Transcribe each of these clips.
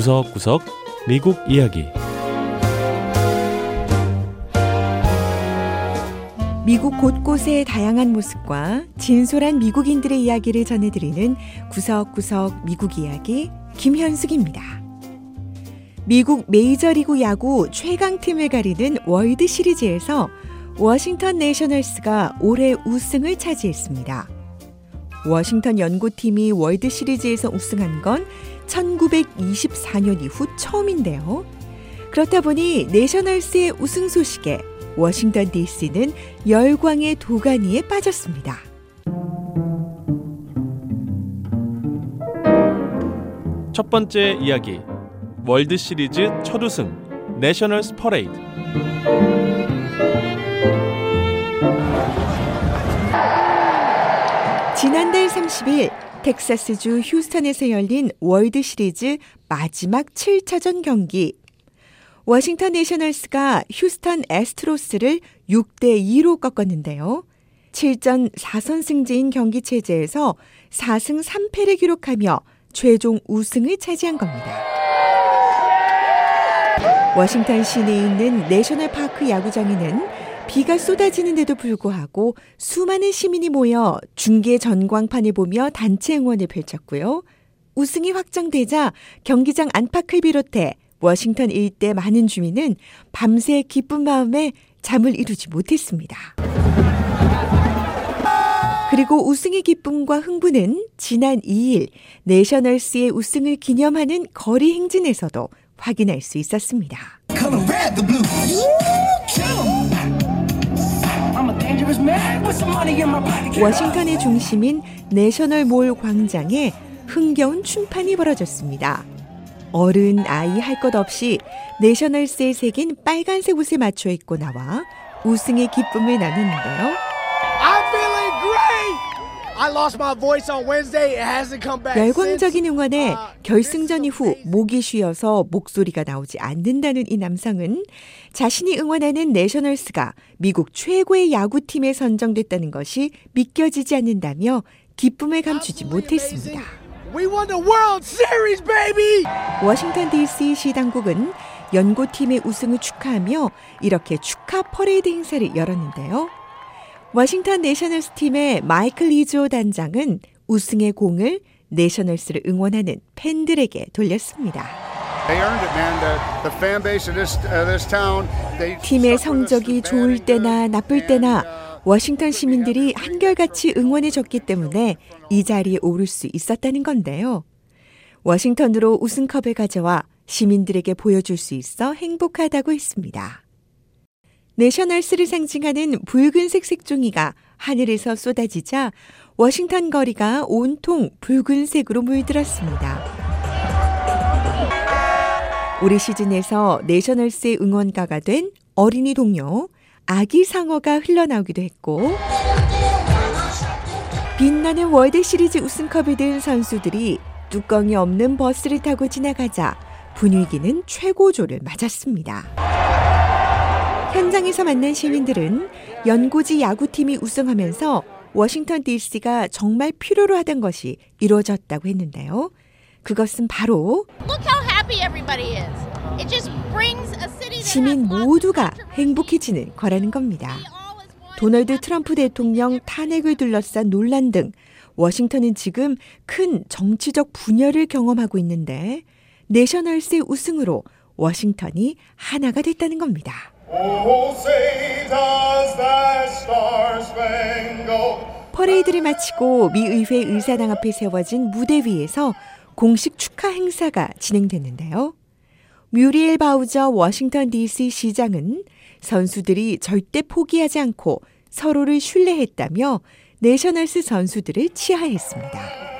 구석구석 미국 이야기 미국 곳곳의 다양한 모습과 진솔한 미국인들의 이야기를 전해드리는 구석구석 미국 이야기 김현숙입니다. 미국 메이저리그 야구 최강팀을 가리는 월드 시리즈에서 워싱턴 내셔널스가 올해 우승을 차지했습니다. 워싱턴 연고팀이 월드 시리즈에서 우승한 건 1924년 이후 처음인데요. 그렇다 보니 내셔널스의 우승 소식에 워싱턴 DC는 열광의 도가니에 빠졌습니다. 첫 번째 이야기 월드 시리즈 첫 우승 내셔널스 퍼레이드 지난달 30일 텍사스주 휴스턴에서 열린 월드 시리즈 마지막 7차전 경기 워싱턴 내셔널스가 휴스턴 애스트로스를 6대 2로 꺾었는데요. 7전 4선승제인 경기 체제에서 4승 3패를 기록하며 최종 우승을 차지한 겁니다. 워싱턴 시내에 있는 내셔널 파크 야구장에는 비가 쏟아지는데도 불구하고 수많은 시민이 모여 중계 전광판을 보며 단체 응원을 펼쳤고요. 우승이 확정되자 경기장 안팎을 비롯해 워싱턴 일대 많은 주민은 밤새 기쁜 마음에 잠을 이루지 못했습니다. 그리고 우승의 기쁨과 흥분은 지난 2일 내셔널스의 우승을 기념하는 거리 행진에서도 확인할 수 있었습니다. 워싱턴의 중심인 내셔널 몰 광장에 흥겨운 춤판이 벌어졌습니다. 어른, 아이 할 것 없이 내셔널스에 새긴 빨간색 옷에 맞춰 입고 나와 우승의 기쁨을 나누는데요. 열광적인 응원에 결승전 이후 목이 쉬어서 목소리가 나오지 않는다는 이 남성은 자신이 응원하는 내셔널스가 미국 최고의 야구팀에 선정됐다는 것이 믿겨지지 않는다며 기쁨을 감추지 못했습니다. 워싱턴 DC 시 당국은 연고팀의 우승을 축하하며 이렇게 축하 퍼레이드 행사를 열었는데요. 워싱턴 내셔널스 팀의 마이클 리조 단장은 우승의 공을 내셔널스를 응원하는 팬들에게 돌렸습니다. 팀의 성적이 좋을 때나 나쁠 때나 워싱턴 시민들이 한결같이 응원해 줬기 때문에 이 자리에 오를 수 있었다는 건데요. 워싱턴으로 우승컵을 가져와 시민들에게 보여줄 수 있어 행복하다고 했습니다. 내셔널스를 상징하는 붉은색 색종이가 하늘에서 쏟아지자 워싱턴 거리가 온통 붉은색으로 물들었습니다. 올해 시즌에서 내셔널스의 응원가가 된 어린이 동요 아기 상어가 흘러나오기도 했고 빛나는 월드 시리즈 우승컵을 든 선수들이 뚜껑이 없는 버스를 타고 지나가자 분위기는 최고조를 맞았습니다. 현장에서 만난 시민들은 연고지 야구팀이 우승하면서 워싱턴 DC가 정말 필요로 하던 것이 이루어졌다고 했는데요. 그것은 바로 시민 모두가 행복해지는 거라는 겁니다. 도널드 트럼프 대통령 탄핵을 둘러싼 논란 등 워싱턴은 지금 큰 정치적 분열을 경험하고 있는데 내셔널스의 우승으로 워싱턴이 하나가 됐다는 겁니다. 퍼레이드를 마치고 미 의회 의사당 앞에 세워진 무대 위에서 공식 축하 행사가 진행됐는데요. 뮤리엘 바우저 워싱턴 DC 시장은 선수들이 절대 포기하지 않고 서로를 신뢰했다며 내셔널스 선수들을 치하했습니다.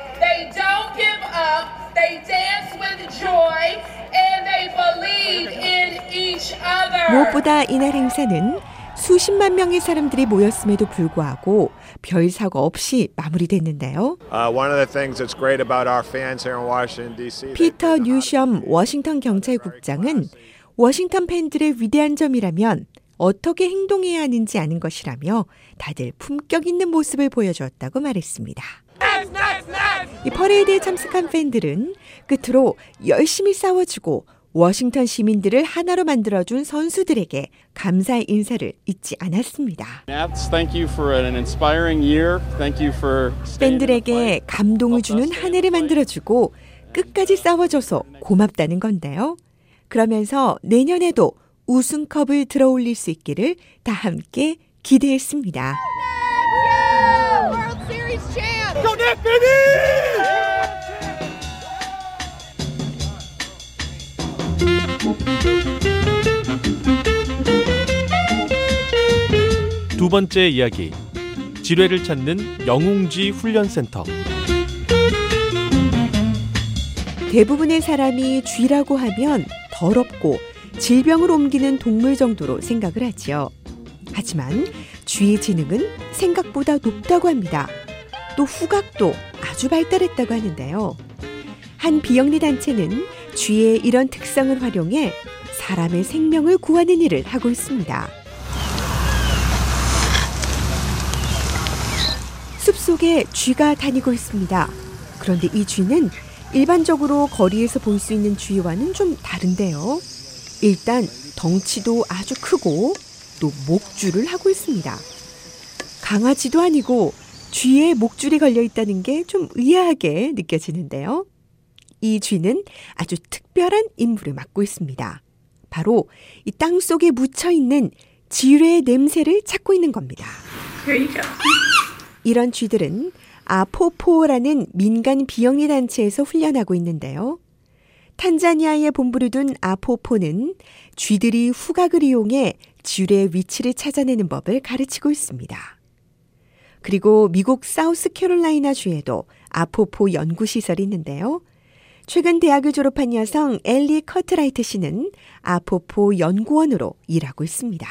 무엇보다 이날 행사는 수십만 명의 사람들이 모였음에도 불구하고 별 사고 없이 마무리됐는데요. 피터 뉴섬 워싱턴 경찰국장은 워싱턴 팬들의 위대한 점이라면 어떻게 행동해야 하는지 아는 것이라며 다들 품격 있는 모습을 보여주었다고 말했습니다. 이 퍼레이드에 참석한 팬들은 끝으로 열심히 싸워주고 워싱턴 시민들을 하나로 만들어준 선수들에게 감사의 인사를 잊지 않았습니다. 팬들에게 감동을 주는 한 해를 만들어주고 끝까지 싸워줘서 고맙다는 건데요. 그러면서 내년에도 우승컵을 들어올릴 수 있기를 다 함께 기대했습니다. 두 번째 이야기 지뢰를 찾는 영웅지 훈련센터 대부분의 사람이 쥐라고 하면 더럽고 질병을 옮기는 동물 정도로 생각을 하지요. 하지만 쥐의 지능은 생각보다 높다고 합니다. 또 후각도 아주 발달했다고 하는데요. 한 비영리 단체는 쥐의 이런 특성을 활용해 사람의 생명을 구하는 일을 하고 있습니다. 숲속에 쥐가 다니고 있습니다. 그런데 이 쥐는 일반적으로 거리에서 볼 수 있는 쥐와는 좀 다른데요. 일단 덩치도 아주 크고 또 목줄을 하고 있습니다. 강아지도 아니고 쥐에 목줄이 걸려 있다는 게 좀 의아하게 느껴지는데요. 이 쥐는 아주 특별한 임무를 맡고 있습니다. 바로 이 땅 속에 묻혀 있는 지뢰의 냄새를 찾고 있는 겁니다. 이런 쥐들은 아포포라는 민간 비영리 단체에서 훈련하고 있는데요. 탄자니아에 본부를 둔 아포포는 쥐들이 후각을 이용해 쥐의 위치를 찾아내는 법을 가르치고 있습니다. 그리고 미국 사우스캐롤라이나 주에도 아포포 연구시설이 있는데요. 최근 대학을 졸업한 여성 엘리 커트라이트 씨는 아포포 연구원으로 일하고 있습니다.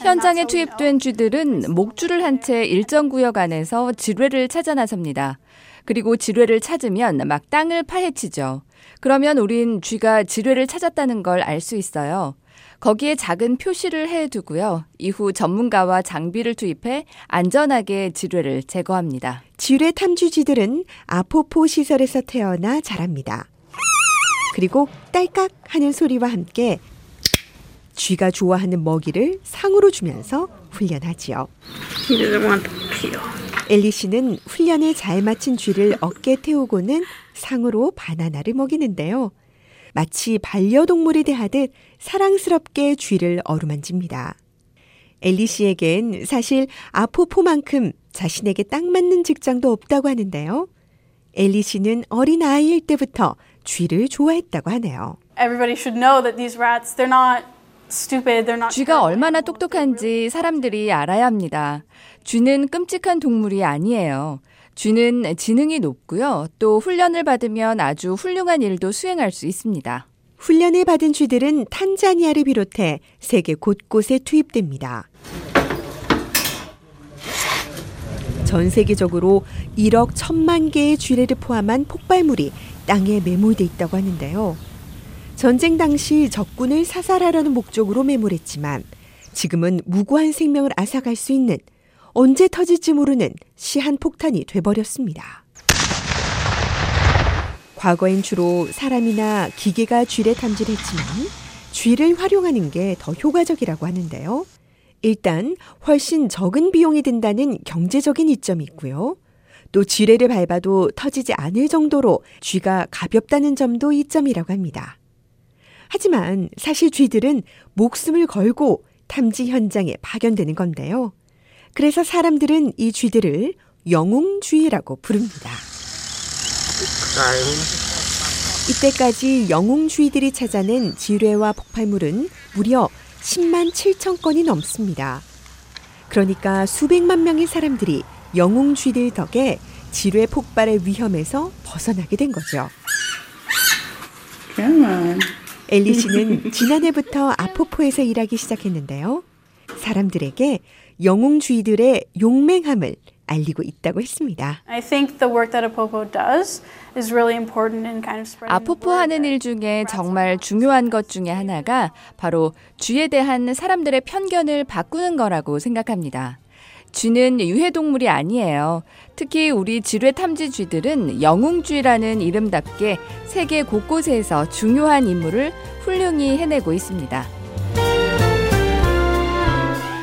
현장에 투입된 쥐들은 목줄을 한 채 일정 구역 안에서 지뢰를 찾아 나섭니다. 그리고 지뢰를 찾으면 막 땅을 파헤치죠. 그러면 우린 쥐가 지뢰를 찾았다는 걸 알 수 있어요. 거기에 작은 표시를 해 두고요. 이후 전문가와 장비를 투입해 안전하게 지뢰를 제거합니다. 지뢰 탐지쥐들은 아포포 시설에서 태어나 자랍니다. 그리고 딸깍 하는 소리와 함께 쥐가 좋아하는 먹이를 상으로 주면서 훈련하지요. 엘리 씨는 훈련에 잘 마친 쥐를 어깨 태우고는 상으로 바나나를 먹이는데요. 마치 반려동물이 대하듯 사랑스럽게 쥐를 어루만집니다. 엘리 씨에겐 사실 아포포만큼 자신에게 딱 맞는 직장도 없다고 하는데요. 엘리 씨는 어린 아이일 때부터 쥐를 좋아했다고 하네요. 쥐가 얼마나 똑똑한지 사람들이 알아야 합니다. 쥐는 끔찍한 동물이 아니에요. 쥐는 지능이 높고요. 또 훈련을 받으면 아주 훌륭한 일도 수행할 수 있습니다. 훈련을 받은 쥐들은 탄자니아를 비롯해 세계 곳곳에 투입됩니다. 전 세계적으로 1억 1000만 개의 쥐레를 포함한 폭발물이 땅에 매몰돼 있다고 하는데요. 전쟁 당시 적군을 사살하려는 목적으로 매몰했지만 지금은 무고한 생명을 앗아갈 수 있는 언제 터질지 모르는 시한 폭탄이 돼버렸습니다. 과거엔 주로 사람이나 기계가 쥐를 탐지했지만 쥐를 활용하는 게 더 효과적이라고 하는데요. 일단 훨씬 적은 비용이 든다는 경제적인 이점이 있고요. 또 지뢰를 밟아도 터지지 않을 정도로 쥐가 가볍다는 점도 이점이라고 합니다. 하지만 사실 쥐들은 목숨을 걸고 탐지 현장에 파견되는 건데요. 그래서 사람들은 이 쥐들을 영웅쥐라고 부릅니다. 이때까지 영웅쥐들이 찾아낸 지뢰와 폭발물은 무려 10만 7천 건이 넘습니다. 그러니까 수백만 명의 사람들이 영웅쥐들 덕에 지뢰 폭발의 위험에서 벗어나게 된 거죠. 엘리 씨는 지난해부터 아포포에서 일하기 시작했는데요. 사람들에게 영웅주의들의 용맹함을 알리고 있다고 했습니다. 아포포 하는 일 중에 정말 중요한 것 중에 하나가 바로 쥐에 대한 사람들의 편견을 바꾸는 거라고 생각합니다. 쥐는 유해동물이 아니에요. 특히 우리 지뢰 탐지 쥐들은 영웅쥐라는 이름답게 세계 곳곳에서 중요한 임무를 훌륭히 해내고 있습니다.